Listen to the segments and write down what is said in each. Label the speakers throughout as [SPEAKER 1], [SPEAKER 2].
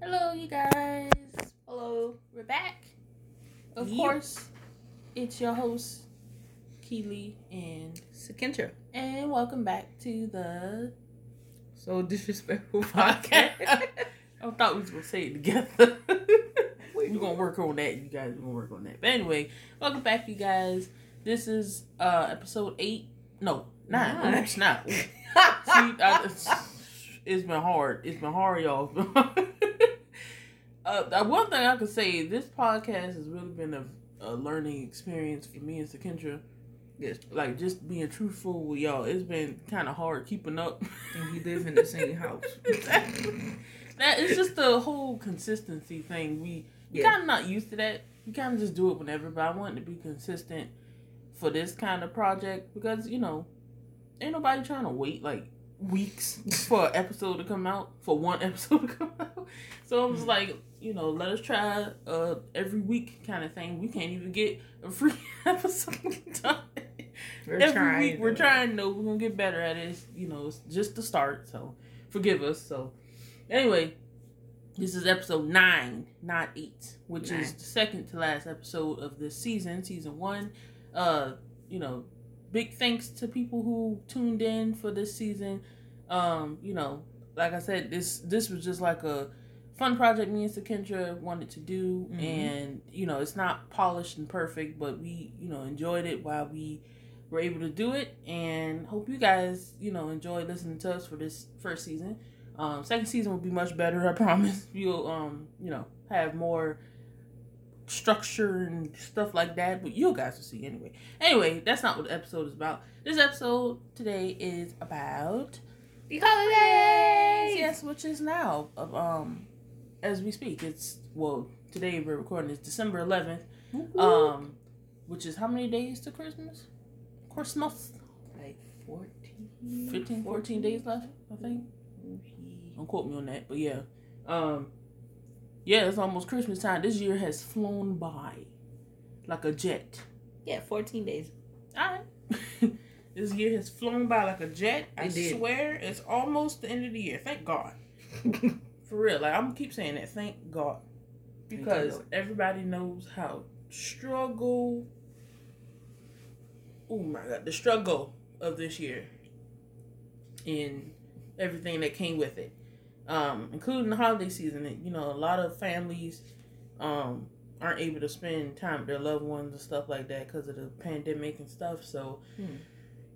[SPEAKER 1] Hello, you guys.
[SPEAKER 2] Hello.
[SPEAKER 1] We're back. Of
[SPEAKER 2] Yep.
[SPEAKER 1] course, it's your host, Keely, and
[SPEAKER 2] Sakintra.
[SPEAKER 1] and welcome back to the
[SPEAKER 2] So disrespectful
[SPEAKER 1] podcast. I thought we was gonna say it together. We're gonna work on that. You guys are gonna work on that. But anyway, welcome back, you guys. This is uh episode eight. No, nine.
[SPEAKER 2] Nine.
[SPEAKER 1] Oops, not. See, I, it's, it's been hard. It's been hard, y'all. Uh, the one thing I could say, this podcast has really been a, a learning experience for me and Sakendra.
[SPEAKER 2] Yes.
[SPEAKER 1] Like just being truthful with y'all, it's been kind of hard keeping up.
[SPEAKER 2] and we live in the same house.
[SPEAKER 1] that it's just the whole consistency thing. We we
[SPEAKER 2] Yeah.
[SPEAKER 1] kind of not used to that. We kind of just do it whenever. But I want to be consistent for this kind of project because you know, ain't nobody trying to wait like weeks for an episode to come out for one episode to come out. So I was like, you know, let us try uh every week kind of thing. We can't even get a free episode done.
[SPEAKER 2] We're
[SPEAKER 1] Every
[SPEAKER 2] trying.
[SPEAKER 1] week we're trying. No, we're gonna get better at it. It's, you know, it's just the start. So forgive us. So anyway, this is episode nine, not eight, which is the second to last episode of this season, season one. Uh, you know, big thanks to people who tuned in for this season. Um, you know, like I said, this this was just like a fun project me and Sakendra wanted to do,
[SPEAKER 2] Mhm.
[SPEAKER 1] and you know, it's not polished and perfect, but we you know enjoyed it while we were able to do it, and hope you guys you know enjoy listening to us for this first season. Um, second season will be much better, I promise. You'll um you know have more structure and stuff like that, but you guys will see anyway. Anyway, that's not what the episode is about. This episode today is about
[SPEAKER 2] the holidays.
[SPEAKER 1] yes, which is now of um as we speak. It's well today we're recording is December eleventh. Um, which is how many days to Christmas? Christmas.
[SPEAKER 2] like 14,
[SPEAKER 1] 15, 14 days left, I think. Don't quote me on that, but yeah. Um, yeah, it's almost Christmas time. This year has flown by like a jet.
[SPEAKER 2] Yeah, 14 days.
[SPEAKER 1] All right. this year has flown by like a jet. I
[SPEAKER 2] did.
[SPEAKER 1] swear it's almost the end of the year. Thank God. For real. Like I'm gonna keep saying that. Thank God.
[SPEAKER 2] Thank
[SPEAKER 1] Because
[SPEAKER 2] God.
[SPEAKER 1] everybody knows how struggle oh my god, the struggle of this year and everything that came with it. Um, including the holiday season. You know, a lot of families um aren't able to spend time with their loved ones and stuff like that because of the pandemic and stuff. So
[SPEAKER 2] Hmm.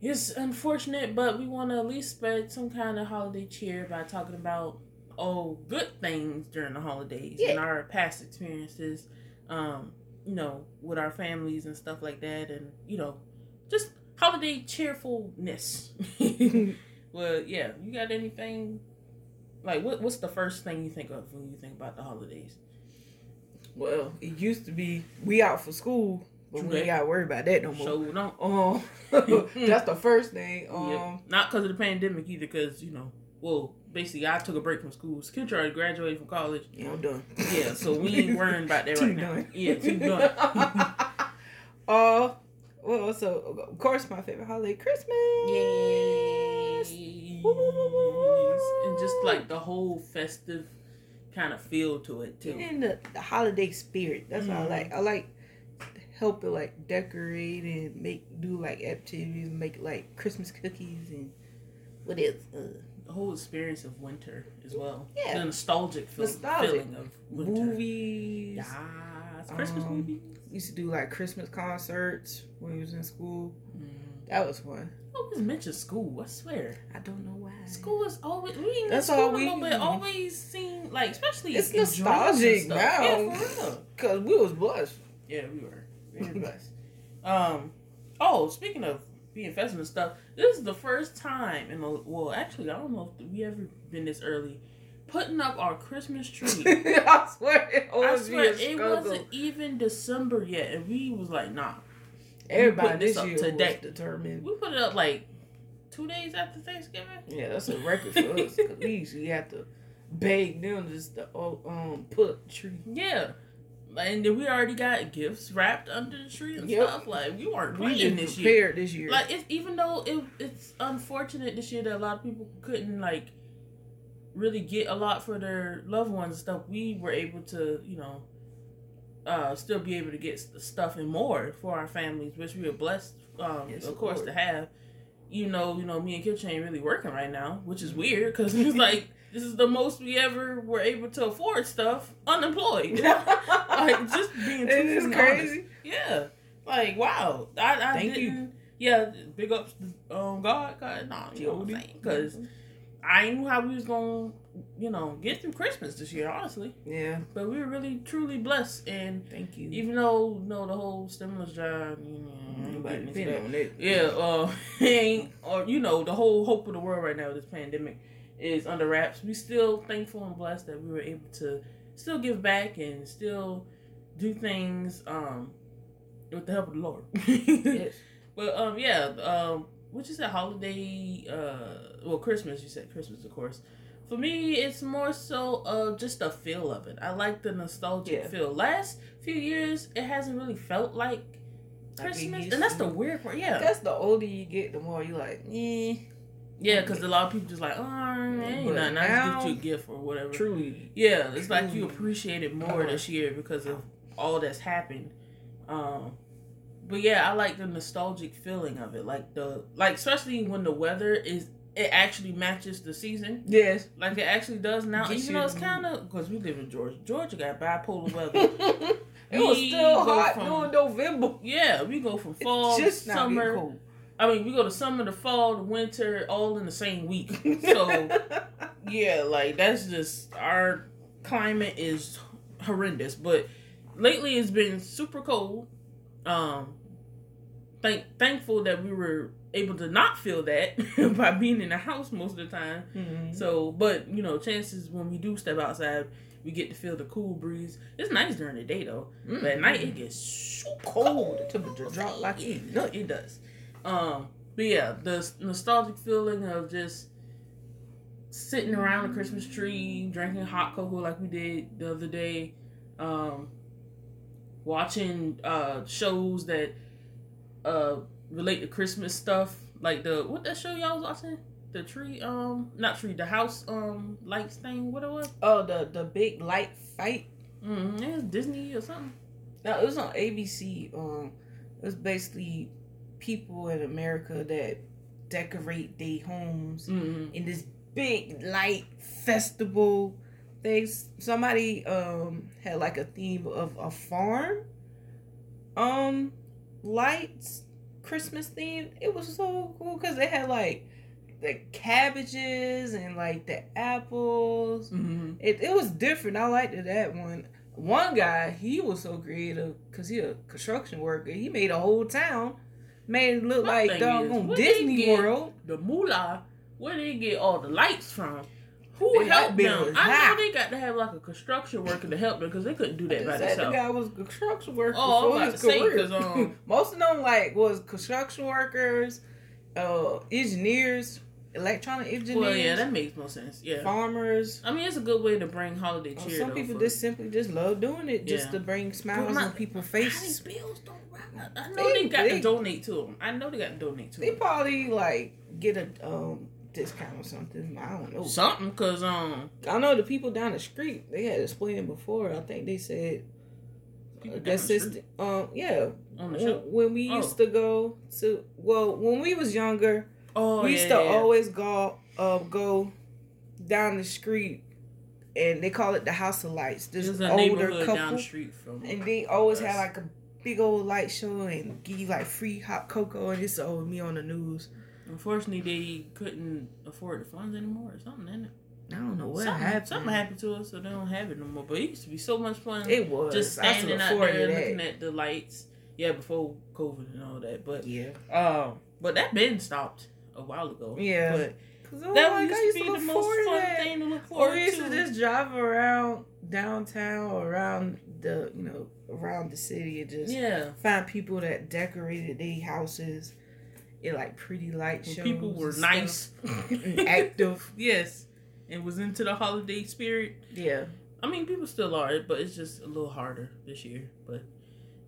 [SPEAKER 1] it's unfortunate, but we want to at least spread some kind of holiday cheer by talking about oh good things during the holidays and our past experiences. Um, you know, with our families and stuff like that, and you know, just holiday cheerfulness. well, yeah, you got anything? Like, what, what's the first thing you think of when you think about the holidays?
[SPEAKER 2] Well, it used to be we out for school, but
[SPEAKER 1] True
[SPEAKER 2] we ain't
[SPEAKER 1] that.
[SPEAKER 2] got to worry about that no more.
[SPEAKER 1] So don't.
[SPEAKER 2] Um, that's the first thing. Um,
[SPEAKER 1] yeah. Not because of the pandemic either, because you know, well, basically I took a break from school. Kendra already graduated from college.
[SPEAKER 2] yeah, I'm done.
[SPEAKER 1] Yeah, so we ain't worrying about that right now.
[SPEAKER 2] done.
[SPEAKER 1] Yeah, too done.
[SPEAKER 2] uh, well, so of course my favorite holiday, Christmas.
[SPEAKER 1] Yay!
[SPEAKER 2] Woo.
[SPEAKER 1] And just like the whole festive kind of feel to it too.
[SPEAKER 2] And the, the holiday spirit. That's what I like. I like helping like decorate and make do like activities, make like Christmas cookies and what else? Uh,
[SPEAKER 1] The whole experience of winter as well.
[SPEAKER 2] Yeah.
[SPEAKER 1] The nostalgic, feel,
[SPEAKER 2] Nostalgic.
[SPEAKER 1] feeling of winter.
[SPEAKER 2] movies.
[SPEAKER 1] Yes. Christmas
[SPEAKER 2] Um,
[SPEAKER 1] movie.
[SPEAKER 2] We used to do like Christmas concerts when we was in school.
[SPEAKER 1] Mm.
[SPEAKER 2] That was fun.
[SPEAKER 1] Always mention school. I swear.
[SPEAKER 2] I don't know why.
[SPEAKER 1] School is always we ain't
[SPEAKER 2] That's
[SPEAKER 1] school
[SPEAKER 2] all
[SPEAKER 1] no
[SPEAKER 2] we-
[SPEAKER 1] more, but always seem like especially
[SPEAKER 2] It's
[SPEAKER 1] in
[SPEAKER 2] nostalgic now.
[SPEAKER 1] Yeah, for real.
[SPEAKER 2] Cause we was blessed.
[SPEAKER 1] Yeah, we were very blessed. Um, oh, speaking of being festive and stuff, this is the first time in the well, actually, I don't know if we ever been this early putting up our Christmas tree.
[SPEAKER 2] I swear it
[SPEAKER 1] I swear it wasn't even December yet, and we was like, nah.
[SPEAKER 2] Everybody this
[SPEAKER 1] this
[SPEAKER 2] year
[SPEAKER 1] today.
[SPEAKER 2] was determined.
[SPEAKER 1] We put it up like two days after Thanksgiving.
[SPEAKER 2] Yeah, that's a record for us. 'cause we usually have to beg them just to oh, um put tree.
[SPEAKER 1] Yeah. And then we already got gifts wrapped under the tree and
[SPEAKER 2] Yep.
[SPEAKER 1] stuff. Like we weren't
[SPEAKER 2] We
[SPEAKER 1] playing this year.
[SPEAKER 2] prepared this year.
[SPEAKER 1] Like it's even though it, it's unfortunate this year that a lot of people couldn't like really get a lot for their loved ones and stuff, we were able to, you know, uh, still be able to get stuff and more for our families, which we are blessed, um,
[SPEAKER 2] Yes,
[SPEAKER 1] of course,
[SPEAKER 2] Lord.
[SPEAKER 1] to have. You know, you know, me and Kitchen ain't really working right now, which is weird because it's like this is the most we ever were able to afford stuff unemployed. like just being truthfully
[SPEAKER 2] crazy.
[SPEAKER 1] honest. Yeah, like wow, I, I
[SPEAKER 2] Thank you.
[SPEAKER 1] didn't. Yeah, big ups, to, um, God, God, nah, you know what I'm saying? Because I knew how we was gonna, you know, get through Christmas this year, honestly.
[SPEAKER 2] yeah,
[SPEAKER 1] But we were really truly blessed, and
[SPEAKER 2] thank you.
[SPEAKER 1] even though you know the whole stimulus job, you know,
[SPEAKER 2] Nobody
[SPEAKER 1] getting into
[SPEAKER 2] depend
[SPEAKER 1] that.
[SPEAKER 2] on it.
[SPEAKER 1] Yeah, uh, ain't or you know the whole hope of the world right now, this pandemic, is under wraps. We still thankful and blessed that we were able to still give back and still do things um with the help of the Lord.
[SPEAKER 2] Yes.
[SPEAKER 1] But um, yeah, um, what you said, holiday, uh, well, Christmas. You said Christmas, of course. For me, it's more so of just the feel of it. I like the nostalgic
[SPEAKER 2] Yeah.
[SPEAKER 1] feel. Last few years, it hasn't really felt like Christmas, and that's the weird part. Yeah,
[SPEAKER 2] That's the older you get, the more you like, eh.
[SPEAKER 1] yeah, because a lot of people just like, oh, ain't
[SPEAKER 2] But
[SPEAKER 1] nothing. I just
[SPEAKER 2] now-
[SPEAKER 1] give you a gift or whatever.
[SPEAKER 2] Truly.
[SPEAKER 1] Yeah, it's like you appreciate it more
[SPEAKER 2] Uh-huh.
[SPEAKER 1] this year because of all that's happened. Um, but yeah, I like the nostalgic feeling of it, like the like especially when the weather is it actually matches the season,
[SPEAKER 2] Yes.
[SPEAKER 1] like it actually does now.
[SPEAKER 2] Gets
[SPEAKER 1] Even though it's kind of because we live in Georgia, Georgia got bipolar weather.
[SPEAKER 2] it was still hot
[SPEAKER 1] from-
[SPEAKER 2] during November.
[SPEAKER 1] yeah, we go from fall,
[SPEAKER 2] Just getting
[SPEAKER 1] summer.
[SPEAKER 2] cold.
[SPEAKER 1] I mean, we go to summer, to fall, to winter, all in the same week. So yeah, like that's just our climate is horrendous. But lately it's been super cold. Um thank thankful that we were able to not feel that by being in the house most of the time.
[SPEAKER 2] Mhm.
[SPEAKER 1] So but you know, chances when we do step outside we get to feel the cool breeze. It's nice during the day though. But at night it gets so
[SPEAKER 2] cold. The temperature drop like it.
[SPEAKER 1] no, it does. Um, but yeah, the nostalgic feeling of just sitting around the Christmas tree, drinking hot cocoa like we did the other day, um, watching uh shows that uh relate to Christmas stuff, like the what that show y'all was watching? The tree, um, not tree, the house, um, lights thing. What it was?
[SPEAKER 2] Oh, the the big light fight.
[SPEAKER 1] Mm, it was Disney or something.
[SPEAKER 2] No, it was on ABC. Um, it was basically people in America that decorate their homes
[SPEAKER 1] Mm-hmm.
[SPEAKER 2] in this big light festival. They somebody um had like a theme of a farm. Um, lights, Christmas theme. It was so cool because they had like the cabbages and like the apples.
[SPEAKER 1] Mm-hmm.
[SPEAKER 2] It, it was different. I liked that one. One guy, he was so creative because he a construction worker. He made a whole town, made it look
[SPEAKER 1] My
[SPEAKER 2] like doggone Disney World.
[SPEAKER 1] the moolah, where they get all the lights from? Who helped them? I know they got to have like a construction worker to help them because they couldn't do that by
[SPEAKER 2] themselves. the guy was a construction worker
[SPEAKER 1] Oh,
[SPEAKER 2] before his
[SPEAKER 1] to say, um,
[SPEAKER 2] Most of them like was construction workers, uh, engineers, electronic engineers,
[SPEAKER 1] Well, yeah, that makes no sense. Yeah,
[SPEAKER 2] farmers.
[SPEAKER 1] I mean it's a good way to bring holiday
[SPEAKER 2] Uh,
[SPEAKER 1] cheer.
[SPEAKER 2] Some people
[SPEAKER 1] for-
[SPEAKER 2] just simply just love doing it just
[SPEAKER 1] Yeah.
[SPEAKER 2] to bring smiles
[SPEAKER 1] my-
[SPEAKER 2] on people's faces.
[SPEAKER 1] bills don't. I- I know
[SPEAKER 2] They-
[SPEAKER 1] they, got
[SPEAKER 2] they-
[SPEAKER 1] to donate to them. I know they got to donate to
[SPEAKER 2] They
[SPEAKER 1] them.
[SPEAKER 2] probably like get a um discount or something. I don't know.
[SPEAKER 1] Something, cause um,
[SPEAKER 2] I know the people down the street. They had explained before. I think they said
[SPEAKER 1] people
[SPEAKER 2] uh,
[SPEAKER 1] down
[SPEAKER 2] that
[SPEAKER 1] the street
[SPEAKER 2] system. Um, yeah,
[SPEAKER 1] on the
[SPEAKER 2] when,
[SPEAKER 1] show.
[SPEAKER 2] when we used to go to well, when we was younger,
[SPEAKER 1] Oh,
[SPEAKER 2] we
[SPEAKER 1] yeah,
[SPEAKER 2] used to
[SPEAKER 1] yeah.
[SPEAKER 2] always go uh go down the street, and they call it the House of Lights. This
[SPEAKER 1] is
[SPEAKER 2] older couple,
[SPEAKER 1] down the street from.
[SPEAKER 2] and they always
[SPEAKER 1] us.
[SPEAKER 2] had like a big old light show and give you like free hot cocoa, and it's always me on the news.
[SPEAKER 1] Unfortunately, they couldn't afford the funds anymore or something. Didn't it?
[SPEAKER 2] I don't know what
[SPEAKER 1] something,
[SPEAKER 2] happened.
[SPEAKER 1] something happened to us, so they don't have it no more. But it used to be so much fun.
[SPEAKER 2] It was
[SPEAKER 1] just standing out there looking at the lights. Yeah, before COVID and all that. But
[SPEAKER 2] Yeah,
[SPEAKER 1] um, but that been stopped a while ago.
[SPEAKER 2] Yeah.
[SPEAKER 1] but
[SPEAKER 2] oh
[SPEAKER 1] that
[SPEAKER 2] my
[SPEAKER 1] used to be the most fun
[SPEAKER 2] that.
[SPEAKER 1] thing to look
[SPEAKER 2] for.
[SPEAKER 1] Or
[SPEAKER 2] we used
[SPEAKER 1] to.
[SPEAKER 2] to just drive around downtown, or around the you know around the city, and just
[SPEAKER 1] yeah,
[SPEAKER 2] find people that decorated their houses in like pretty light shows.
[SPEAKER 1] people were nice,
[SPEAKER 2] and active.
[SPEAKER 1] yes, and was into the holiday spirit.
[SPEAKER 2] Yeah,
[SPEAKER 1] I mean, people still are, but it's just a little harder this year. But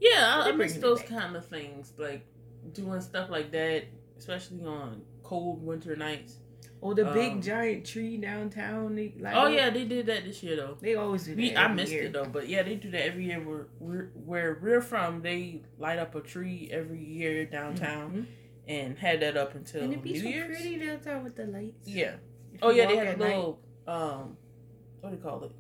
[SPEAKER 1] yeah, I, I miss those kind of things, like doing stuff like that, especially on cold winter nights.
[SPEAKER 2] Or the big
[SPEAKER 1] Um,
[SPEAKER 2] giant tree downtown. They, like,
[SPEAKER 1] Oh yeah, they did that this year though.
[SPEAKER 2] They always do that.
[SPEAKER 1] We, I missed
[SPEAKER 2] year.
[SPEAKER 1] it though, but yeah, they do that every year. Where we're where we're from, they light up a tree every year downtown
[SPEAKER 2] Mhm.
[SPEAKER 1] And had that up until
[SPEAKER 2] And it be
[SPEAKER 1] New
[SPEAKER 2] so
[SPEAKER 1] Year's.
[SPEAKER 2] pretty downtown with the lights.
[SPEAKER 1] Yeah.
[SPEAKER 2] If
[SPEAKER 1] Oh yeah, they had a
[SPEAKER 2] night.
[SPEAKER 1] little um, what do you call it?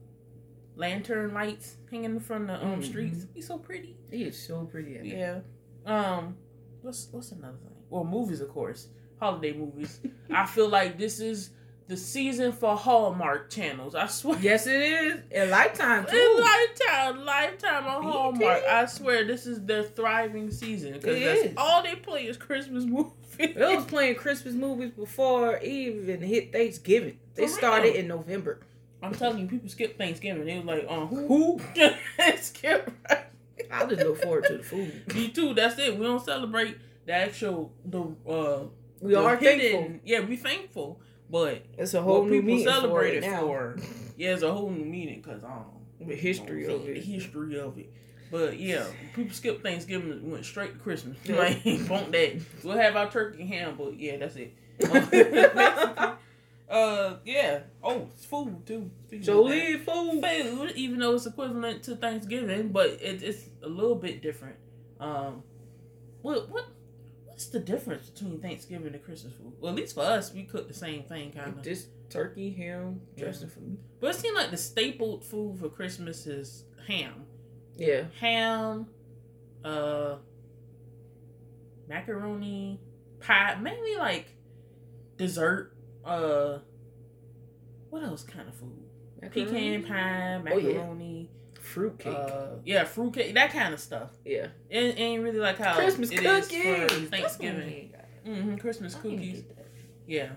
[SPEAKER 1] Lantern lights hanging from the um
[SPEAKER 2] Mhm.
[SPEAKER 1] streets. Be so pretty.
[SPEAKER 2] It is so pretty.
[SPEAKER 1] Yeah. Um, what's what's another thing? Well, movies, of course, holiday movies. I feel like this is the season for Hallmark channels. I swear.
[SPEAKER 2] Yes, it is. And Lifetime too.
[SPEAKER 1] Lifetime, Lifetime on Hallmark. I swear this is their thriving season because that's
[SPEAKER 2] is.
[SPEAKER 1] all they play is Christmas movies.
[SPEAKER 2] They was playing Christmas movies before even hit Thanksgiving. They started in November.
[SPEAKER 1] I'm telling you, people skip Thanksgiving. They was like, um, who? who? skip.
[SPEAKER 2] I just look forward to the food.
[SPEAKER 1] Me too. That's it. We don't celebrate the actual the uh.
[SPEAKER 2] We
[SPEAKER 1] the
[SPEAKER 2] are
[SPEAKER 1] hidden-
[SPEAKER 2] thankful.
[SPEAKER 1] Yeah, we thankful, but
[SPEAKER 2] It's a whole
[SPEAKER 1] what
[SPEAKER 2] new
[SPEAKER 1] people
[SPEAKER 2] meaning
[SPEAKER 1] celebrate
[SPEAKER 2] for it
[SPEAKER 1] for. Yeah, it's a whole new meaning because I don't.
[SPEAKER 2] The history of
[SPEAKER 1] The
[SPEAKER 2] it.
[SPEAKER 1] history of it. But yeah, people skip Thanksgiving and went straight to Christmas.
[SPEAKER 2] Yeah.
[SPEAKER 1] Like, that. We'll have our turkey and ham, but yeah, that's it. Uh, yeah. Oh, it's food too.
[SPEAKER 2] Jolie food.
[SPEAKER 1] food, even though it's equivalent to Thanksgiving, but it, it's a little bit different. Um, what what what's the difference between Thanksgiving and Christmas food? Well, at least for us, we cook the same thing, kind of.
[SPEAKER 2] This turkey, ham, dressing for me.
[SPEAKER 1] But it seems like the staple food for Christmas is ham.
[SPEAKER 2] Yeah.
[SPEAKER 1] ham, uh, macaroni, pie, mainly like dessert. Uh, what else kind of food? Pecan pie,
[SPEAKER 2] Oh, yeah. Fruitcake.
[SPEAKER 1] uh, yeah, fruitcake, that kind of stuff.
[SPEAKER 2] yeah.
[SPEAKER 1] It ain't really like how
[SPEAKER 2] Christmas
[SPEAKER 1] it is
[SPEAKER 2] cookies.
[SPEAKER 1] for Thanksgiving. hmm Christmas cookies, yeah.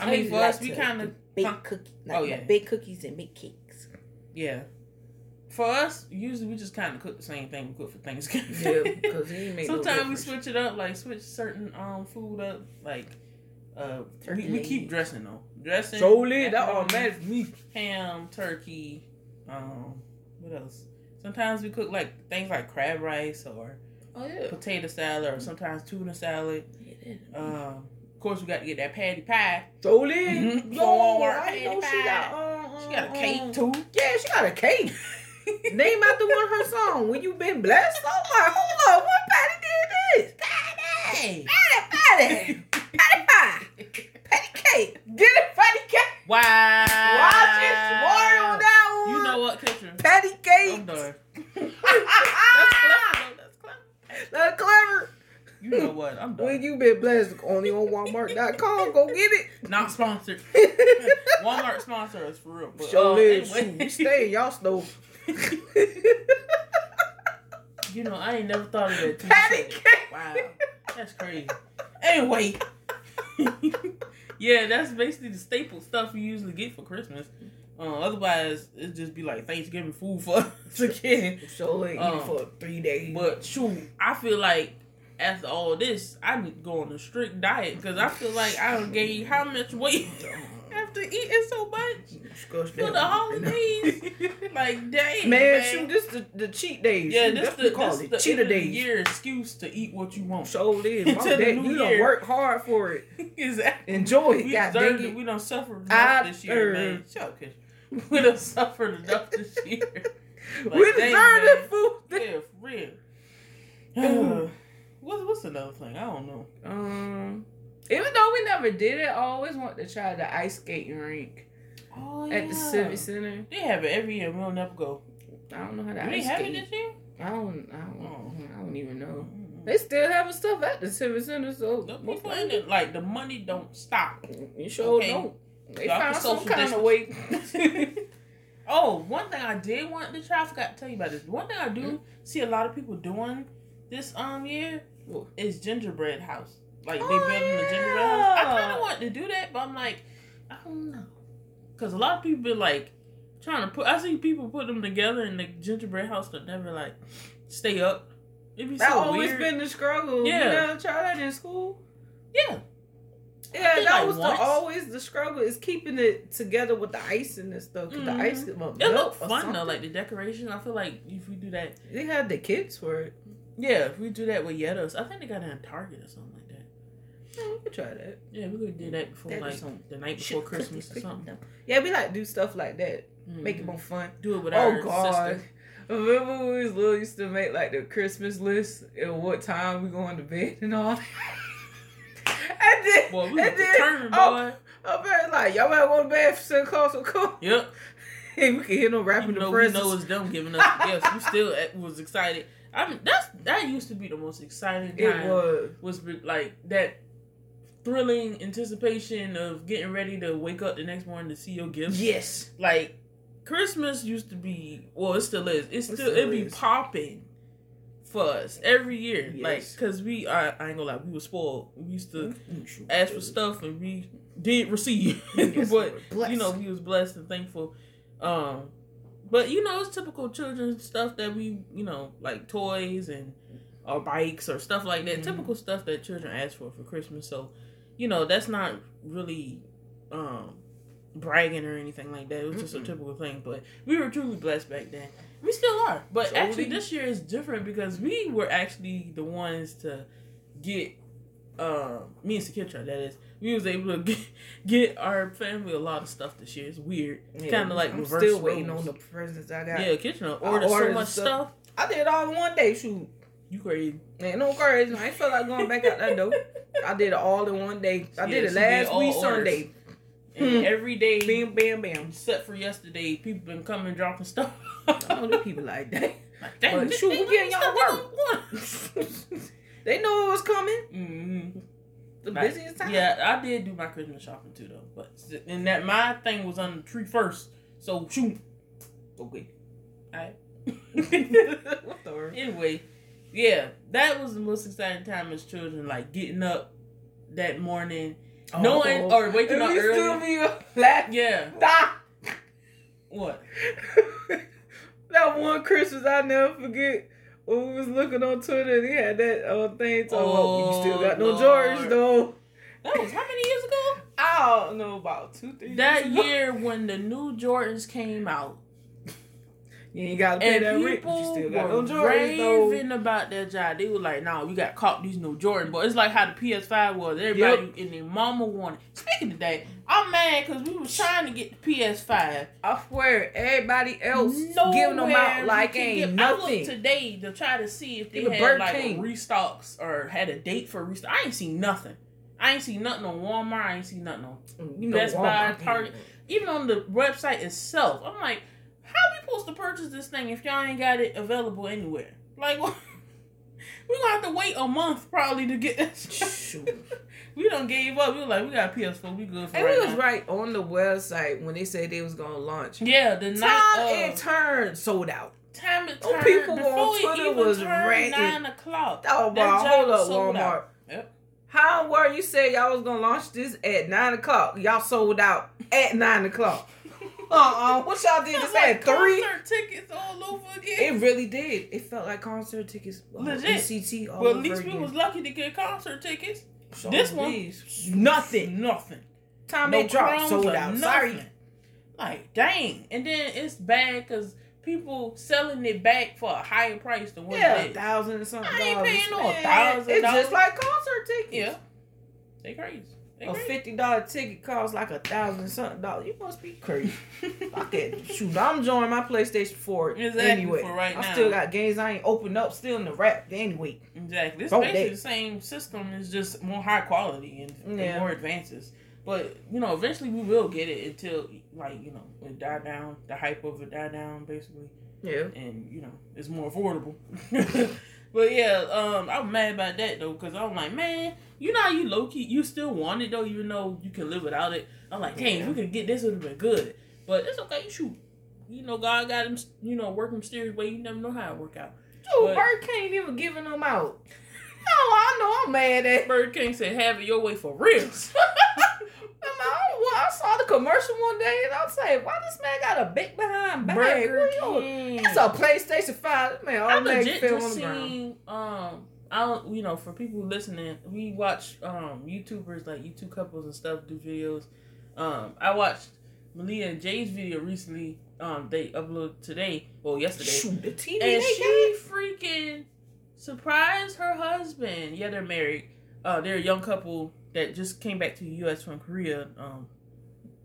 [SPEAKER 1] I mean, for us, we kind of
[SPEAKER 2] bake
[SPEAKER 1] huh?
[SPEAKER 2] cookies.
[SPEAKER 1] Oh, yeah.
[SPEAKER 2] bake cookies and make cakes.
[SPEAKER 1] yeah. For us, usually we just kind of cook the same thing we cook for Thanksgiving.
[SPEAKER 2] Yeah, because he make no
[SPEAKER 1] Sometimes we switch it up, like switch certain um food up, like uh we,
[SPEAKER 2] Turkey
[SPEAKER 1] we keep dressing though. Dressing.
[SPEAKER 2] Jolie, that all matters me.
[SPEAKER 1] Ham, turkey, um, what else? Sometimes we cook like things like crab rice or
[SPEAKER 2] Oh yeah.
[SPEAKER 1] potato salad or sometimes tuna salad. Um, of course we got to get that patty pie.
[SPEAKER 2] Jolie,
[SPEAKER 1] Mhm.
[SPEAKER 2] yo,
[SPEAKER 1] Walmart
[SPEAKER 2] I didn't know
[SPEAKER 1] patty
[SPEAKER 2] she got. Uh,
[SPEAKER 1] She got a
[SPEAKER 2] uh,
[SPEAKER 1] cake
[SPEAKER 2] uh,
[SPEAKER 1] too.
[SPEAKER 2] Yeah, she got a cake. Name after one of her song. When you been blessed, I'm like, hold up, what Patti did this?
[SPEAKER 1] Hey.
[SPEAKER 2] Patty, Patty, Patty pie, Patty cake. Get it, Patty cake.
[SPEAKER 1] Wow.
[SPEAKER 2] Watch it, water on that one.
[SPEAKER 1] You know what, Kitchen?
[SPEAKER 2] Patty cake.
[SPEAKER 1] I'm done. That's clever. That's clever.
[SPEAKER 2] That's clever.
[SPEAKER 1] You know what? I'm done.
[SPEAKER 2] When you been blessed, only on Walmart.com. Go get it.
[SPEAKER 1] Not sponsored. Walmart sponsor us for real. But,
[SPEAKER 2] Show
[SPEAKER 1] uh, anyway.
[SPEAKER 2] Shoot, stay in y'all stove.
[SPEAKER 1] You know, I ain't never thought of that. till
[SPEAKER 2] Patty
[SPEAKER 1] it. Wow, that's crazy. Anyway, yeah, that's basically the staple stuff you usually get for Christmas. Uh, otherwise, it'd just be like Thanksgiving food for us again.
[SPEAKER 2] So
[SPEAKER 1] Um,
[SPEAKER 2] for three days.
[SPEAKER 1] But shoot, I feel like after all this, I need to go on a strict diet because I feel like I done gained how much weight after eating so much for the holidays. like, dang,
[SPEAKER 2] Man, shoot, this the, the cheat days.
[SPEAKER 1] Yeah,
[SPEAKER 2] Shoot,
[SPEAKER 1] this
[SPEAKER 2] that's
[SPEAKER 1] the,
[SPEAKER 2] call
[SPEAKER 1] this
[SPEAKER 2] it.
[SPEAKER 1] the
[SPEAKER 2] Cheater
[SPEAKER 1] end of the
[SPEAKER 2] days.
[SPEAKER 1] year excuse to eat what you want.
[SPEAKER 2] So.
[SPEAKER 1] Into the
[SPEAKER 2] Dad, you don't work hard for it.
[SPEAKER 1] exactly.
[SPEAKER 2] Enjoy it.
[SPEAKER 1] We
[SPEAKER 2] God
[SPEAKER 1] deserve it.
[SPEAKER 2] it.
[SPEAKER 1] We don't suffer
[SPEAKER 2] I
[SPEAKER 1] this year, man. Shut up, Kish. We don't suffer enough this year. Like,
[SPEAKER 2] we deserve that food.
[SPEAKER 1] Yeah, for real. What's what's another thing? I don't know.
[SPEAKER 2] Um, even though we never did it, I always want to try the ice skating rink
[SPEAKER 1] Oh
[SPEAKER 2] at the Civic Center.
[SPEAKER 1] They have it every year. We'll never go.
[SPEAKER 2] I don't know how to
[SPEAKER 1] Do they
[SPEAKER 2] ice
[SPEAKER 1] have it this year?
[SPEAKER 2] I don't. I don't.
[SPEAKER 1] Oh.
[SPEAKER 2] I don't even know.
[SPEAKER 1] Mm-mm.
[SPEAKER 2] They still having stuff at the Civic Center, so
[SPEAKER 1] The people in it, like the money don't stop.
[SPEAKER 2] You sure
[SPEAKER 1] Okay.
[SPEAKER 2] don't. They
[SPEAKER 1] Y'all
[SPEAKER 2] found some kind of way.
[SPEAKER 1] oh, one thing I did want to try, I forgot to tell you about this. One thing I do
[SPEAKER 2] Hmm?
[SPEAKER 1] see a lot of people doing this um year
[SPEAKER 2] What?
[SPEAKER 1] is gingerbread house. Like they
[SPEAKER 2] Oh,
[SPEAKER 1] building the gingerbread house. I kind of want to do that, but I'm like, I don't know, because a lot of people be like trying to put. I see people put them together, and the gingerbread house could never like stay up. It be
[SPEAKER 2] That
[SPEAKER 1] so
[SPEAKER 2] always
[SPEAKER 1] weird.
[SPEAKER 2] been the struggle.
[SPEAKER 1] Yeah.
[SPEAKER 2] You try that in school.
[SPEAKER 1] yeah.
[SPEAKER 2] Yeah, that
[SPEAKER 1] like,
[SPEAKER 2] was the, always the struggle is keeping it together with the icing and stuff. 'cause
[SPEAKER 1] Mhm.
[SPEAKER 2] the ice will
[SPEAKER 1] It
[SPEAKER 2] melt
[SPEAKER 1] looked
[SPEAKER 2] or
[SPEAKER 1] fun though, like the decoration. I feel like if we do that,
[SPEAKER 2] they had the kids for it.
[SPEAKER 1] yeah, if we do that with Yetos, I think they got it in Target or something like that.
[SPEAKER 2] Yeah, we could try that.
[SPEAKER 1] Yeah, we could do that before
[SPEAKER 2] That or
[SPEAKER 1] like
[SPEAKER 2] some
[SPEAKER 1] the night before Christmas or something.
[SPEAKER 2] them. Yeah, we like do stuff like that. Make it
[SPEAKER 1] Mhm.
[SPEAKER 2] more fun.
[SPEAKER 1] Do it with
[SPEAKER 2] Oh
[SPEAKER 1] our
[SPEAKER 2] God.
[SPEAKER 1] sister.
[SPEAKER 2] Remember when we was little used to make like the Christmas list and what time we going to bed and all that? and then,
[SPEAKER 1] Boy, we
[SPEAKER 2] and then,
[SPEAKER 1] determined,
[SPEAKER 2] oh,
[SPEAKER 1] boy.
[SPEAKER 2] oh, man, like, y'all better go to bed for Santa Claus will come.
[SPEAKER 1] Yep.
[SPEAKER 2] And we can hear them wrapping
[SPEAKER 1] Even
[SPEAKER 2] the
[SPEAKER 1] though we know it's them giving us gifts, we still was excited. I mean, that's that used to be the most exciting time.
[SPEAKER 2] it was.
[SPEAKER 1] was like that thrilling anticipation of getting ready to wake up the next morning to see your gifts.
[SPEAKER 2] Yes.
[SPEAKER 1] Like Christmas used to be, well, it still is. It's
[SPEAKER 2] It
[SPEAKER 1] still,
[SPEAKER 2] still
[SPEAKER 1] it be popping for us every year. Like, cause we, I, I ain't gonna lie, we were spoiled. We used to
[SPEAKER 2] Mm-hmm.
[SPEAKER 1] ask for stuff and we did receive,
[SPEAKER 2] Yes,
[SPEAKER 1] but you know, we was blessed and thankful. Um, but you know, it's typical children's stuff that we, you know, like toys and or bikes or stuff like that.
[SPEAKER 2] Mhm.
[SPEAKER 1] Typical stuff that children ask for for Christmas. So, you know, that's not really um bragging or anything like that. It was just a
[SPEAKER 2] Mm-mm.
[SPEAKER 1] typical thing. But we were truly blessed back then. We still are. But
[SPEAKER 2] So
[SPEAKER 1] actually,
[SPEAKER 2] we-
[SPEAKER 1] this year is different because we were actually the ones to get. Uh, me and Sakitra, that is, we was able to get, get our family a lot of stuff this year. It's weird.
[SPEAKER 2] Yeah,
[SPEAKER 1] kind of like
[SPEAKER 2] I'm
[SPEAKER 1] reverse
[SPEAKER 2] still waiting
[SPEAKER 1] roles.
[SPEAKER 2] on the presents I got.
[SPEAKER 1] Yeah, Kitchener
[SPEAKER 2] I
[SPEAKER 1] ordered so much
[SPEAKER 2] stuff.
[SPEAKER 1] stuff.
[SPEAKER 2] I did it all in one day. Shoot.
[SPEAKER 1] You crazy?
[SPEAKER 2] Ain't no crazy. I ain't feel like going back out that door. I did it all in one day. I
[SPEAKER 1] Yeah,
[SPEAKER 2] did it last week
[SPEAKER 1] orders.
[SPEAKER 2] Sunday.
[SPEAKER 1] And
[SPEAKER 2] Hmm.
[SPEAKER 1] every day,
[SPEAKER 2] Bam, bam, bam.
[SPEAKER 1] except for yesterday, people been coming dropping stuff.
[SPEAKER 2] I don't know people like that.
[SPEAKER 1] Like, dang,
[SPEAKER 2] But shoot, we getting y'all work. they know it was coming.
[SPEAKER 1] mm-hmm.
[SPEAKER 2] The busiest time.
[SPEAKER 1] Yeah, I did do my Christmas shopping too, though. But and that my thing was on the tree first. So shoot.
[SPEAKER 2] Okay.
[SPEAKER 1] Alright.
[SPEAKER 2] what the word?
[SPEAKER 1] anyway, yeah, that was the most exciting time as children, like getting up that morning, knowing or waking
[SPEAKER 2] And
[SPEAKER 1] up
[SPEAKER 2] we still
[SPEAKER 1] early.
[SPEAKER 2] be laughing.
[SPEAKER 1] Yeah.
[SPEAKER 2] Nah.
[SPEAKER 1] What?
[SPEAKER 2] that one Christmas I never forget. When we was looking on Twitter, they had that uh, thing talking about you still got no
[SPEAKER 1] Oh,
[SPEAKER 2] George though.
[SPEAKER 1] That was how many years ago?
[SPEAKER 2] I don't know about two, three.
[SPEAKER 1] That
[SPEAKER 2] years ago.
[SPEAKER 1] year when the new Jordans came out,
[SPEAKER 2] you ain't gotta pay
[SPEAKER 1] and
[SPEAKER 2] that rent, but you still got no Jordans though.
[SPEAKER 1] raving about that job. They were like, "Nah, we got caught these new Jordan." But it's like how the PS5 was. Everybody and their mama wanted. Speaking of that, I'm mad because we was trying to get the PS5.
[SPEAKER 2] I swear, everybody else
[SPEAKER 1] Nowhere
[SPEAKER 2] giving them out like ain't
[SPEAKER 1] get- I looked today to try to see if they
[SPEAKER 2] Even
[SPEAKER 1] had like
[SPEAKER 2] King.
[SPEAKER 1] restocks or had a date for restock. I ain't seen nothing. I ain't seen nothing on Walmart. I ain't seen nothing on mm,
[SPEAKER 2] You know,
[SPEAKER 1] Best Buy, Target. even on the website itself. I'm like, how we supposed to purchase this thing if y'all ain't got it available anywhere? Like, we gonna have to wait a month probably to get this. We done gave up. We were like, we got PS4. We good for
[SPEAKER 2] And
[SPEAKER 1] right
[SPEAKER 2] it was
[SPEAKER 1] now.
[SPEAKER 2] right on the website when they said they was gonna launch.
[SPEAKER 1] Yeah, the
[SPEAKER 2] Time
[SPEAKER 1] night.
[SPEAKER 2] it turned sold out.
[SPEAKER 1] time it turned.
[SPEAKER 2] Oh, people
[SPEAKER 1] before
[SPEAKER 2] on
[SPEAKER 1] it
[SPEAKER 2] Twitter
[SPEAKER 1] even
[SPEAKER 2] was
[SPEAKER 1] turned
[SPEAKER 2] ranting.
[SPEAKER 1] nine o'clock.
[SPEAKER 2] Oh, wow, hold up, Walmart.
[SPEAKER 1] out. Yep.
[SPEAKER 2] How were you say y'all was gonna launch this at nine o'clock? Y'all sold out at nine o'clock. Uh uh What y'all did this
[SPEAKER 1] like
[SPEAKER 2] at three?
[SPEAKER 1] concert tickets all over again.
[SPEAKER 2] It really did. It felt like concert tickets. uh,
[SPEAKER 1] Legit.
[SPEAKER 2] ECT all
[SPEAKER 1] but
[SPEAKER 2] over
[SPEAKER 1] at least
[SPEAKER 2] again.
[SPEAKER 1] we was lucky to get concert tickets.
[SPEAKER 2] So
[SPEAKER 1] this one-
[SPEAKER 2] these. nothing.
[SPEAKER 1] Nothing.
[SPEAKER 2] Time
[SPEAKER 1] no
[SPEAKER 2] they dropped sold out. Sorry.
[SPEAKER 1] Like, dang. And then it's bad because people selling it back for a higher price than what
[SPEAKER 2] Yeah,
[SPEAKER 1] it is.
[SPEAKER 2] thousand and something.
[SPEAKER 1] I ain't
[SPEAKER 2] dollars.
[SPEAKER 1] paying no $1,000.
[SPEAKER 2] It's just like concert tickets.
[SPEAKER 1] Yeah. They crazy.
[SPEAKER 2] A fifty dollar ticket costs like a thousand something dollars. You must be crazy. Fuck it. Shoot, I'm joining my PlayStation 4
[SPEAKER 1] Exactly,
[SPEAKER 2] anyway.
[SPEAKER 1] for right
[SPEAKER 2] I
[SPEAKER 1] now.
[SPEAKER 2] still got games I ain't opened up, still in the wrap anyway.
[SPEAKER 1] Exactly. It's
[SPEAKER 2] Don't
[SPEAKER 1] basically
[SPEAKER 2] they?
[SPEAKER 1] the same system. It's just more high quality and, and
[SPEAKER 2] Yeah.
[SPEAKER 1] more advances. But you know, eventually we will get it until like you know it die down. The hype of it die down, basically.
[SPEAKER 2] Yeah.
[SPEAKER 1] and you know it's more affordable. but yeah, um, I'm mad about that though because I'm like, man, you know how you low key you still want it though, even though you can live without it. I'm like, dang, if we could get this would have been good, but it's okay. Shoot, you know, God got him, you know, work mysterious way. You never know how it work out.
[SPEAKER 2] Dude,
[SPEAKER 1] But-
[SPEAKER 2] Bird ain't even giving them out. No, I know I'm mad at.
[SPEAKER 1] Burger King said, "Have it your way for real."
[SPEAKER 2] I, saw the commercial one day and I was like, why this man got a big behind bag?
[SPEAKER 1] Burger
[SPEAKER 2] What you-
[SPEAKER 1] King.
[SPEAKER 2] It's a PlayStation 5. Man,
[SPEAKER 1] I
[SPEAKER 2] all legs
[SPEAKER 1] legit just seen um I don't you know for people listening we watch um YouTubers like YouTube couples and stuff do videos. Um I watched Malia and Jay's video recently. Um they uploaded today well yesterday
[SPEAKER 2] Shoot, the TV
[SPEAKER 1] and she freaking surprised her husband. Yeah, they're married. Uh, they're a young couple that just came back to the U.S. from Korea. Um,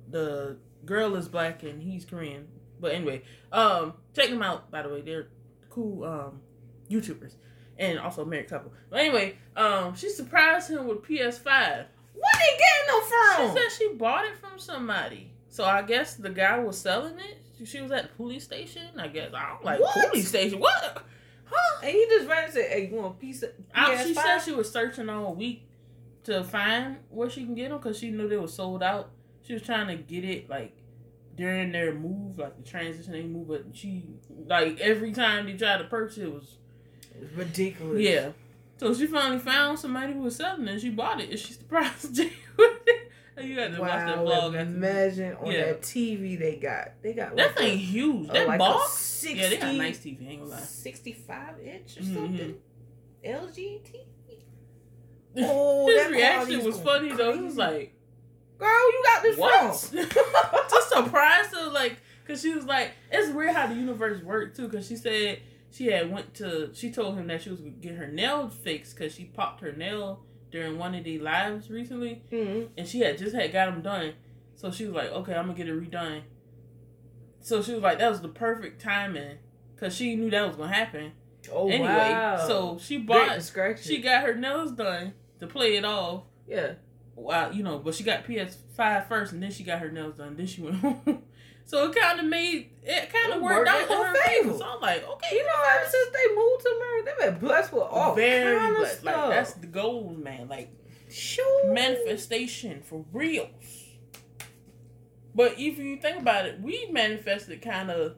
[SPEAKER 1] the girl is black and he's Korean. But anyway, um, check them out. By the way, they're cool um YouTubers and also a married couple. But anyway, um, she surprised him with PS5.
[SPEAKER 2] What they getting them from?
[SPEAKER 1] She said she bought it from somebody. So I guess the guy was selling it. She was at the police station. I guess I'm like
[SPEAKER 2] What?
[SPEAKER 1] police station. What? Huh?
[SPEAKER 2] and he just ran and said, "Hey, you want a piece of
[SPEAKER 1] I, she
[SPEAKER 2] PS5?
[SPEAKER 1] said she was searching all week to find where she can get them because she knew they were sold out. She was trying to get it like during their move, like the transition they move, but she like every time they tried to purchase it was
[SPEAKER 2] ridiculous.
[SPEAKER 1] yeah. So she finally found somebody who was selling it and she bought it and she surprised Jay with it. You got to watch that
[SPEAKER 2] Wow,
[SPEAKER 1] vlog. after-
[SPEAKER 2] imagine on
[SPEAKER 1] Yeah.
[SPEAKER 2] that TV they got. They got
[SPEAKER 1] That
[SPEAKER 2] like
[SPEAKER 1] thing
[SPEAKER 2] a,
[SPEAKER 1] huge. That
[SPEAKER 2] like
[SPEAKER 1] box.
[SPEAKER 2] 60,
[SPEAKER 1] Yeah, they got nice TV. Ain't gonna lie.
[SPEAKER 2] 65 inch or
[SPEAKER 1] Mhm.
[SPEAKER 2] something. LG TV. Oh,
[SPEAKER 1] His reaction was funny though. He was like,
[SPEAKER 2] Girl, you got this
[SPEAKER 1] what?
[SPEAKER 2] from.
[SPEAKER 1] Just surprised her, like, cause she was like, it's weird how the universe worked too. Cause she said she had went to, she told him that she was gonna get her nails fixed, cause she popped her nail during one of the lives recently,
[SPEAKER 2] Mhm.
[SPEAKER 1] and she had just had got them done. So she was like, okay, I'm gonna get it redone. So she was like, that was the perfect timing, cause she knew that was gonna happen.
[SPEAKER 2] Oh,
[SPEAKER 1] anyway,
[SPEAKER 2] wow.
[SPEAKER 1] so she bought, she got her nails done to play it off.
[SPEAKER 2] yeah.
[SPEAKER 1] Wow, you know, but she got PS5 first, and then she got her nails done. Then she went home. so it kind of made it kind of worked
[SPEAKER 2] worked
[SPEAKER 1] out
[SPEAKER 2] in her favor.
[SPEAKER 1] So I'm like, okay,
[SPEAKER 2] You know, ever since they moved to America, they've been blessed with all
[SPEAKER 1] very
[SPEAKER 2] kind of
[SPEAKER 1] blessed.
[SPEAKER 2] stuff.
[SPEAKER 1] Like that's the goals, man. Like
[SPEAKER 2] Sure.
[SPEAKER 1] manifestation for reals. But if you think about it, we manifested kind of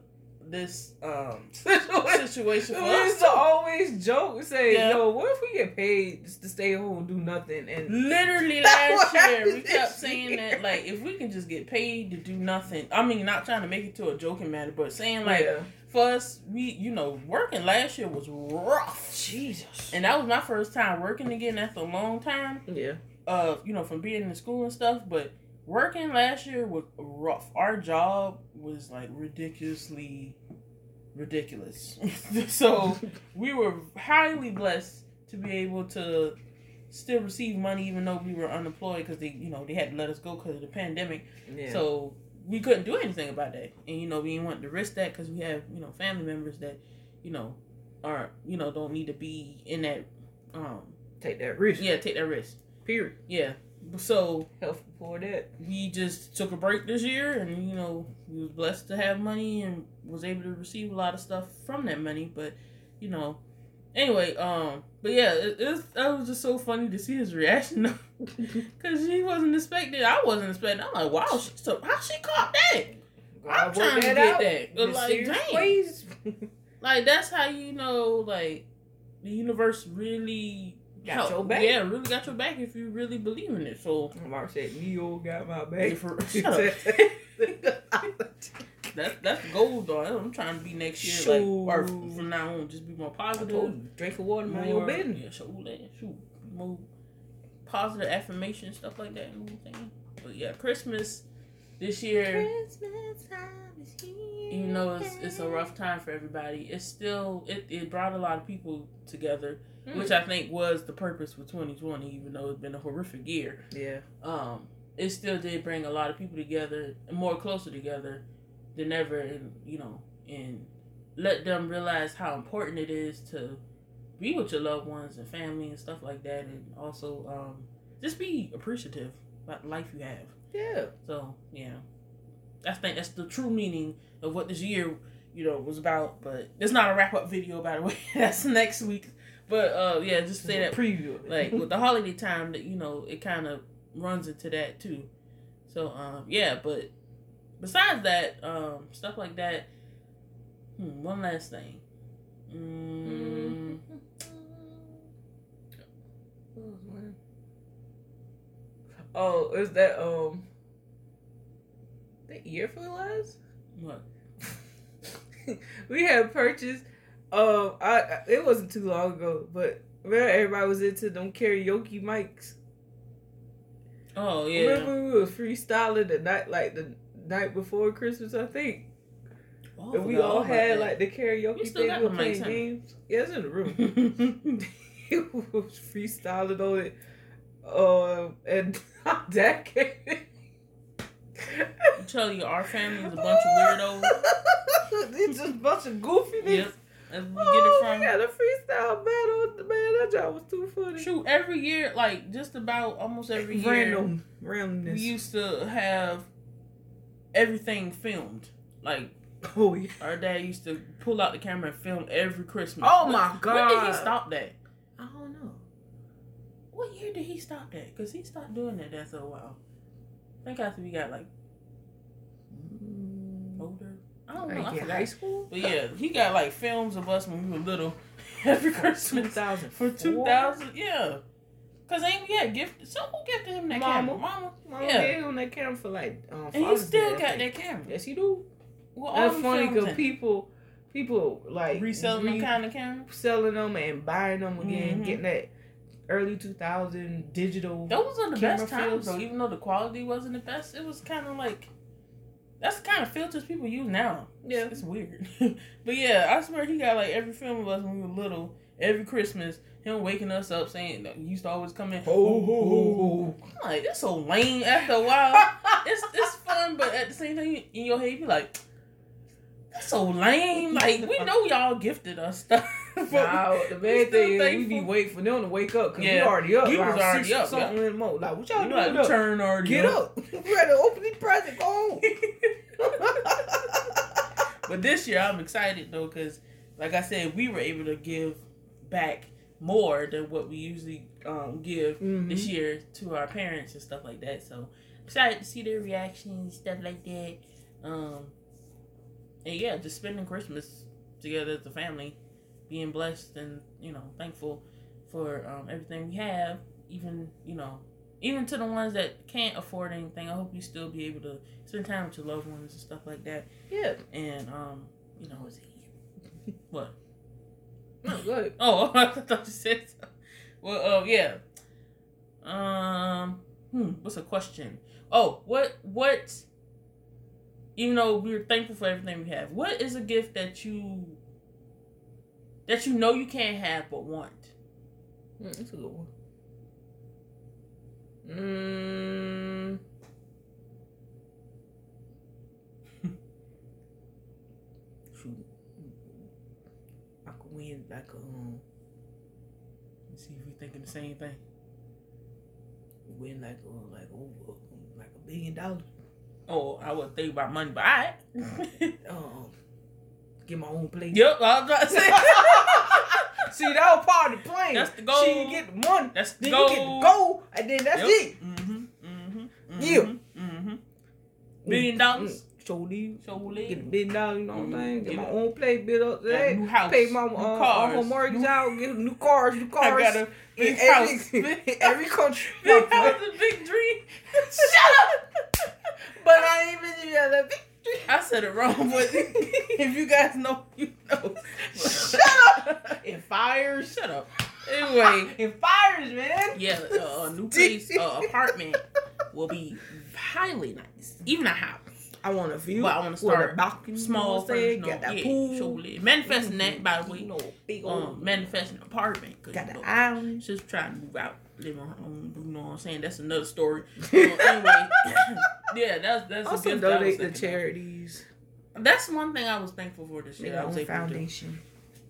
[SPEAKER 1] this um situation
[SPEAKER 2] We
[SPEAKER 1] us.
[SPEAKER 2] used to always joke and say,
[SPEAKER 1] Yeah.
[SPEAKER 2] "Yo, what if we get paid just to stay home and do nothing?" And
[SPEAKER 1] Literally last year, we kept saying
[SPEAKER 2] year.
[SPEAKER 1] that like if we can just get paid to do nothing. I mean, not trying to make it to a joking matter, but saying like
[SPEAKER 2] yeah.
[SPEAKER 1] for us, we you know working last year was rough,
[SPEAKER 2] Jesus.
[SPEAKER 1] and that was my first time working again after a long time.
[SPEAKER 2] Yeah.
[SPEAKER 1] Uh, you know, from being in school and stuff, but working last year was rough. Our job was like ridiculously ridiculous. so we were highly blessed to be able to still receive money even though we were unemployed because they you know they had to let us go because of the pandemic
[SPEAKER 2] Yeah.
[SPEAKER 1] so we couldn't do anything about that and you know we didn't want to risk that because we have you know family members that you know are you know don't need to be in that um
[SPEAKER 2] take that risk.
[SPEAKER 1] yeah take that risk
[SPEAKER 2] Period.
[SPEAKER 1] yeah so
[SPEAKER 2] Help before that.
[SPEAKER 1] we just took a break this year and you know we was blessed to have money and was able to receive a lot of stuff from that money but you know anyway um but yeah it, it was, that was just so funny to see his reaction because he wasn't expecting i wasn't expecting i'm like wow she, so how she caught that I'm
[SPEAKER 2] God
[SPEAKER 1] trying to get that. But, like, dang. like that's how you know like the universe really
[SPEAKER 2] Got
[SPEAKER 1] help-
[SPEAKER 2] your back.
[SPEAKER 1] yeah really got your back if you really believe in it so
[SPEAKER 2] Mark said, "Neo got my back."
[SPEAKER 1] For- That's that's goal though. I'm trying to be next year, like or from now on, just be more positive.
[SPEAKER 2] drink for water, mind your
[SPEAKER 1] more-
[SPEAKER 2] business.
[SPEAKER 1] Yeah, show that. Shoot, more positive affirmation stuff like that. But yeah, Christmas this year,
[SPEAKER 2] Christmas time is here.
[SPEAKER 1] even though it's it's a rough time for everybody, it's still it, it brought a lot of people together,
[SPEAKER 2] Mm.
[SPEAKER 1] which I think was the purpose for 2020. Even though it's been a horrific year,
[SPEAKER 2] yeah,
[SPEAKER 1] um, it still did bring a lot of people together, more closer together than ever, and you know, and let them realize how important it is to be with your loved ones and family and stuff like that, and also um, just be appreciative about the life you have.
[SPEAKER 2] yeah.
[SPEAKER 1] So yeah, I think that's the true meaning of what this year, you know, was about. But it's not a wrap up video, by the way. that's next week. But uh, yeah, just say that
[SPEAKER 2] preview.
[SPEAKER 1] like with the holiday time that you know it kind of runs into that too so um yeah but besides that um stuff like that hmm, one last thing mm,
[SPEAKER 2] Oh, is that um the ear fertilizer?
[SPEAKER 1] what
[SPEAKER 2] we had purchased. Um, I, I it wasn't too long ago, but remember everybody was into them karaoke mics.
[SPEAKER 1] oh yeah
[SPEAKER 2] Remember we were freestyling the night, like the night before Christmas, I think.
[SPEAKER 1] Oh,
[SPEAKER 2] and we all had
[SPEAKER 1] that.
[SPEAKER 2] like the karaoke thing. We were playing games. Yeah, it's in the room. it was freestyling on it. Uh, and that came.
[SPEAKER 1] I'm telling you, our family is a bunch of weirdos.
[SPEAKER 2] it's just a bunch of goofiness.
[SPEAKER 1] Yep. We
[SPEAKER 2] Oh,
[SPEAKER 1] get it
[SPEAKER 2] oh,
[SPEAKER 1] we
[SPEAKER 2] got a freestyle battle. Man, that job was too funny.
[SPEAKER 1] Shoot, every year, like just about almost every year,
[SPEAKER 2] Random, randomness.
[SPEAKER 1] we used to have everything filmed. Like
[SPEAKER 2] oh yeah.
[SPEAKER 1] our dad used to pull out the camera and film every Christmas.
[SPEAKER 2] Oh,
[SPEAKER 1] When-
[SPEAKER 2] my god!
[SPEAKER 1] When did he stop that?
[SPEAKER 2] I don't know.
[SPEAKER 1] What year did he stop that? Cause he stopped doing that after a while. I think after we got like. I don't know. I
[SPEAKER 2] Like in
[SPEAKER 1] forgot.
[SPEAKER 2] high school.
[SPEAKER 1] But yeah, he got like films of us when we were little every Christmas
[SPEAKER 2] 2000
[SPEAKER 1] for two thousand. Yeah, cause ain't we had gift? Someone gifted him that
[SPEAKER 2] Mama.
[SPEAKER 1] camera, mama,
[SPEAKER 2] Mama
[SPEAKER 1] Yeah.
[SPEAKER 2] gave him that camera for like um.
[SPEAKER 1] and he still
[SPEAKER 2] Day,
[SPEAKER 1] got
[SPEAKER 2] think.
[SPEAKER 1] that camera.
[SPEAKER 2] Yes, he do.
[SPEAKER 1] Well,
[SPEAKER 2] That's funny because people, people like
[SPEAKER 1] reselling them
[SPEAKER 2] re-
[SPEAKER 1] kind of cameras.
[SPEAKER 2] selling them and buying them again,
[SPEAKER 1] Mhm.
[SPEAKER 2] getting that early 2000 digital.
[SPEAKER 1] Those are the best times
[SPEAKER 2] films.
[SPEAKER 1] though. Even though the quality wasn't the best, it was kind of like that's the kind of filters people use now.
[SPEAKER 2] Yeah.
[SPEAKER 1] it's weird. but yeah, I swear he got like every film of us when we were little. Every Christmas, him waking us up saying that he used to always come in.
[SPEAKER 2] Ho, ho, ho,
[SPEAKER 1] I'm like that's so lame. After a while, it's it's fun, but at the same time, in your head, you be like, that's so lame. Like we know y'all gifted us stuff.
[SPEAKER 2] Nah, the bad thing is we be waiting for them to wake up because
[SPEAKER 1] Yeah.
[SPEAKER 2] we already up.
[SPEAKER 1] You was already
[SPEAKER 2] six
[SPEAKER 1] up,
[SPEAKER 2] Something in the morning. Like what y'all doing
[SPEAKER 1] like turn already
[SPEAKER 2] Get up. we ready to open these presents. Go home.
[SPEAKER 1] But this year, I'm excited though, because like I said, we were able to give back more than what we usually um, give
[SPEAKER 2] Mhm.
[SPEAKER 1] this year to our parents and stuff like that. So excited to see their reactions, stuff like that. Um, and yeah, just spending Christmas together as a family, being blessed and you know thankful for um, everything we have. Even you know, even to the ones that can't afford anything, I hope you still be able to spend time with your loved ones and stuff like that.
[SPEAKER 2] Yeah.
[SPEAKER 1] And um, you know, what?
[SPEAKER 2] No, go ahead.
[SPEAKER 1] Oh, I thought you said so. Well, uh, yeah. Um, hmm, what's a question? Oh, what, what? Even though we're thankful for everything we have, what is a gift that you that you know you can't have but want?
[SPEAKER 2] Mm, that's a good one. Mm. Shoot. I could win like a um,
[SPEAKER 1] Let's see if we're thinking the same thing.
[SPEAKER 2] win like a like over like a billion dollars.
[SPEAKER 1] Oh, I would think about money, but I.
[SPEAKER 2] Um, get my own place.
[SPEAKER 1] yep, I was about to say.
[SPEAKER 2] See, that was part of the plan.
[SPEAKER 1] That's the goal.
[SPEAKER 2] She can get the money.
[SPEAKER 1] That's the
[SPEAKER 2] Then
[SPEAKER 1] goal.
[SPEAKER 2] you get the goal, and then that's
[SPEAKER 1] Yep.
[SPEAKER 2] it.
[SPEAKER 1] Mm-hmm. Mm-hmm.
[SPEAKER 2] Yeah.
[SPEAKER 1] Mm-hmm. Billion dollars.
[SPEAKER 2] So these
[SPEAKER 1] So
[SPEAKER 2] get a billion dollars, you know what I'm saying? Get my own place, build up that.
[SPEAKER 1] new house.
[SPEAKER 2] Pay my
[SPEAKER 1] new
[SPEAKER 2] uh,
[SPEAKER 1] cars.
[SPEAKER 2] her mortgage
[SPEAKER 1] new,
[SPEAKER 2] out, get new cars, new
[SPEAKER 1] I
[SPEAKER 2] cars.
[SPEAKER 1] got a big
[SPEAKER 2] in
[SPEAKER 1] house.
[SPEAKER 2] every, country.
[SPEAKER 1] Big house, a big dream.
[SPEAKER 2] Shut up! but I ain't even yeah, that big
[SPEAKER 1] I said it wrong, but if you guys know, you know.
[SPEAKER 2] Shut up! It fires.
[SPEAKER 1] Shut up. Anyway,
[SPEAKER 2] It fires, man.
[SPEAKER 1] yeah, uh, a new place, uh, apartment will be highly nice. Even a house.
[SPEAKER 2] I want a view.
[SPEAKER 1] But I wanna
[SPEAKER 2] with
[SPEAKER 1] start
[SPEAKER 2] a balcony,
[SPEAKER 1] Small,
[SPEAKER 2] you know what I'm saying?
[SPEAKER 1] first,
[SPEAKER 2] Got
[SPEAKER 1] no,
[SPEAKER 2] that
[SPEAKER 1] yeah,
[SPEAKER 2] pool.
[SPEAKER 1] surely. Manifesting that, by the way.
[SPEAKER 2] You know, big
[SPEAKER 1] Um,
[SPEAKER 2] old.
[SPEAKER 1] manifesting an apartment.
[SPEAKER 2] got
[SPEAKER 1] you
[SPEAKER 2] the
[SPEAKER 1] know,
[SPEAKER 2] island.
[SPEAKER 1] Just trying to move out, live on her own. You know what I'm saying? That's another story. Uh, anyway, yeah, that's that's a
[SPEAKER 2] Also
[SPEAKER 1] that was
[SPEAKER 2] donate to charities.
[SPEAKER 1] That's one thing I was thankful for this year. I was able to,
[SPEAKER 2] foundation.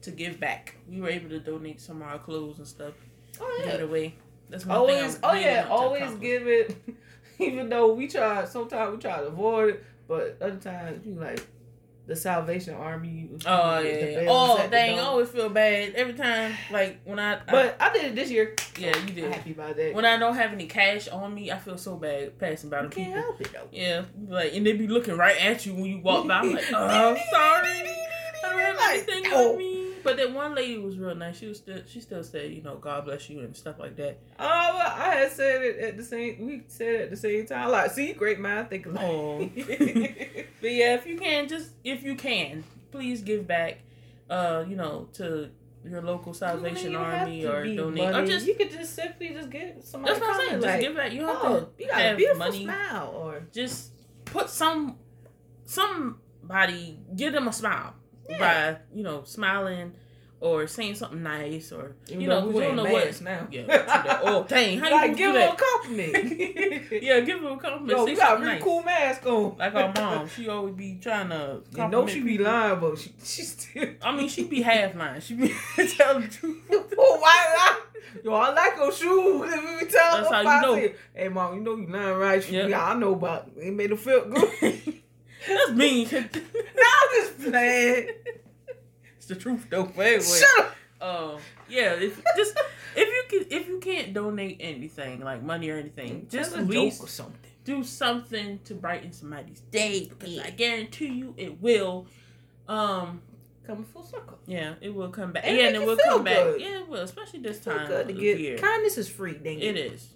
[SPEAKER 1] to give back. We were able to donate some of our clothes and stuff.
[SPEAKER 2] Oh
[SPEAKER 1] Give it away. That's one thing.
[SPEAKER 2] Always, oh yeah, always give it. Even though we try, sometimes we try to avoid it, but other times you like the Salvation Army.
[SPEAKER 1] Oh yeah. Oh dang! I always feel bad every time. Like when I, I
[SPEAKER 2] But I did it this year.
[SPEAKER 1] yeah, you
[SPEAKER 2] I'm
[SPEAKER 1] did.
[SPEAKER 2] happy about that.
[SPEAKER 1] When I don't have any cash on me, I feel so bad passing by the
[SPEAKER 2] can't
[SPEAKER 1] people.
[SPEAKER 2] help it though.
[SPEAKER 1] Yeah, like and they be looking right at you when you walk by. I'm like, oh, I'm sorry, I don't have
[SPEAKER 2] Like,
[SPEAKER 1] anything
[SPEAKER 2] oh.
[SPEAKER 1] on me. But that one lady was real nice. She was still, she still said, you know, God bless you and stuff like that.
[SPEAKER 2] Oh, well, I had said it at the same. We said it at the same time. Like, see, great mind think alike.
[SPEAKER 1] Oh. But yeah, if you can, just if you can, please give back. Uh, you know, to your local Salvation
[SPEAKER 2] You
[SPEAKER 1] Army or donate. Or just
[SPEAKER 2] you could just simply just give somebody.
[SPEAKER 1] that's what I'm saying. Just
[SPEAKER 2] like,
[SPEAKER 1] give back. You don't have
[SPEAKER 2] oh,
[SPEAKER 1] to
[SPEAKER 2] you got a beautiful
[SPEAKER 1] money.
[SPEAKER 2] smile, or
[SPEAKER 1] Just put some somebody give them a smile
[SPEAKER 2] Yeah.
[SPEAKER 1] by you know smiling or saying something nice or you know we don't know what.
[SPEAKER 2] now.
[SPEAKER 1] Yeah, oh dang, how you
[SPEAKER 2] like
[SPEAKER 1] gonna
[SPEAKER 2] give him a compliment.
[SPEAKER 1] yeah, give him a compliment.
[SPEAKER 2] Yo, you got a really
[SPEAKER 1] nice.
[SPEAKER 2] cool mask on.
[SPEAKER 1] Like our mom, she always be trying to.
[SPEAKER 2] You know she be
[SPEAKER 1] people.
[SPEAKER 2] lying, but she she still.
[SPEAKER 1] I mean, she be half lying. She be telling the truth.
[SPEAKER 2] oh, why not? Yo, I like your shoes. Let me tell
[SPEAKER 1] That's how you know.
[SPEAKER 2] Hey, mom, you know you lying, right? She,
[SPEAKER 1] Yeah.
[SPEAKER 2] yeah. I know about it. It made her feel good.
[SPEAKER 1] That's mean.
[SPEAKER 2] nah, I'm just playing.
[SPEAKER 1] it's the truth though. But anyway,
[SPEAKER 2] Shut up.
[SPEAKER 1] uh, yeah, if just if you can if you can't donate anything like money or anything, just at least
[SPEAKER 2] or something.
[SPEAKER 1] do something to brighten somebody's day because I guarantee you it will. Um,
[SPEAKER 2] Coming full circle.
[SPEAKER 1] yeah, it will come back.
[SPEAKER 2] And
[SPEAKER 1] yeah, and it will come back. Yeah, it will, especially this time
[SPEAKER 2] good to get
[SPEAKER 1] year.
[SPEAKER 2] kindness is free. Dang
[SPEAKER 1] It is.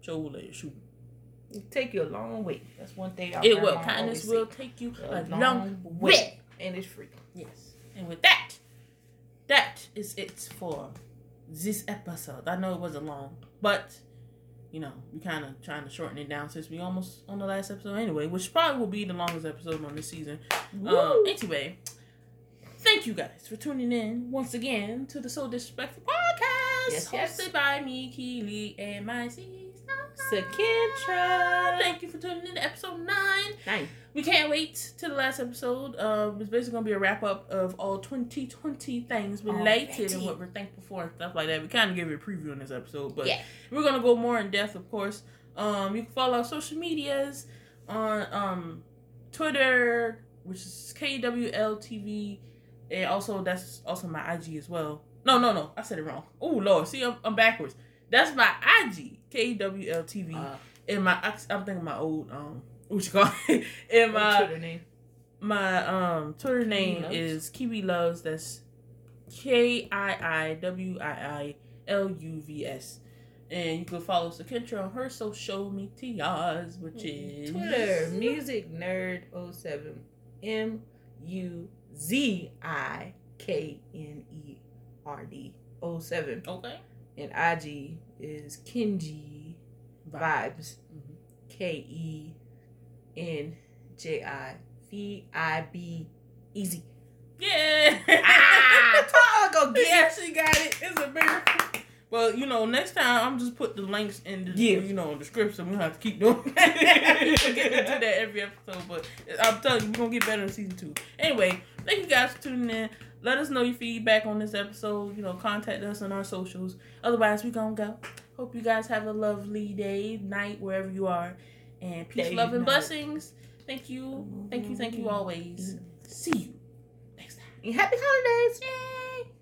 [SPEAKER 1] Show will.
[SPEAKER 2] It take you a long way. That's one thing. I
[SPEAKER 1] It will. Kindness will take you a long way.
[SPEAKER 2] and it's free.
[SPEAKER 1] Yes. And with that, that is it for this episode. I know it wasn't long, but you know, we kind of trying to shorten it down since we almost on the last episode anyway, which probably will be the longest episode on this season. Um, anyway, thank you guys for tuning in once again to the So Disrespectful podcast,
[SPEAKER 2] Yes,
[SPEAKER 1] hosted
[SPEAKER 2] yes.
[SPEAKER 1] by me, Keely, and my sister.
[SPEAKER 2] Sakitra.
[SPEAKER 1] Thank you for tuning in to episode nine.
[SPEAKER 2] Nice.
[SPEAKER 1] We can't wait to the last episode. Uh, it's basically gonna be a wrap up of all 2020 things related and what we're thankful for and stuff like that. We kind of gave you a preview in this episode, but
[SPEAKER 2] Yeah.
[SPEAKER 1] we're gonna go more in depth, of course. Um, you can follow our social medias on um Twitter, which is KWLTV, and also that's also my IG as well. No, no, no, I said it wrong. Oh Lord, see, I'm, I'm backwards. That's my IG, KWLTV,
[SPEAKER 2] Uh,
[SPEAKER 1] and my I'm thinking my old um what you call it, and
[SPEAKER 2] my
[SPEAKER 1] my
[SPEAKER 2] Twitter name.
[SPEAKER 1] my um Twitter name is Kiwi Loves. That's K I I W I I L U V S. And you can follow Sakitra on her social medias, which is
[SPEAKER 2] Twitter music nerd 07 M U Z I K N E R D 07
[SPEAKER 1] Okay.
[SPEAKER 2] And IG is Kenji Vibes
[SPEAKER 1] Mhm.
[SPEAKER 2] K E N J I V I B Easy.
[SPEAKER 1] Yeah.
[SPEAKER 2] Ah, go get
[SPEAKER 1] She got it. It's a miracle. Well, you know, next time I'm just put the links in the
[SPEAKER 2] Yeah.
[SPEAKER 1] you know the description. We have to keep doing. we forget to do that every episode, but I'm telling you, we're gonna get better in season two. Anyway, thank you guys for tuning in. Let us know your feedback on this episode. You know, contact us on our socials. Otherwise, we gonna go. Hope you guys have a lovely day, night, wherever you are, and peace,
[SPEAKER 2] Day,
[SPEAKER 1] love, and
[SPEAKER 2] night.
[SPEAKER 1] blessings. Thank you, thank you, thank you always. See you next time.
[SPEAKER 2] And Happy holidays.
[SPEAKER 1] Yay!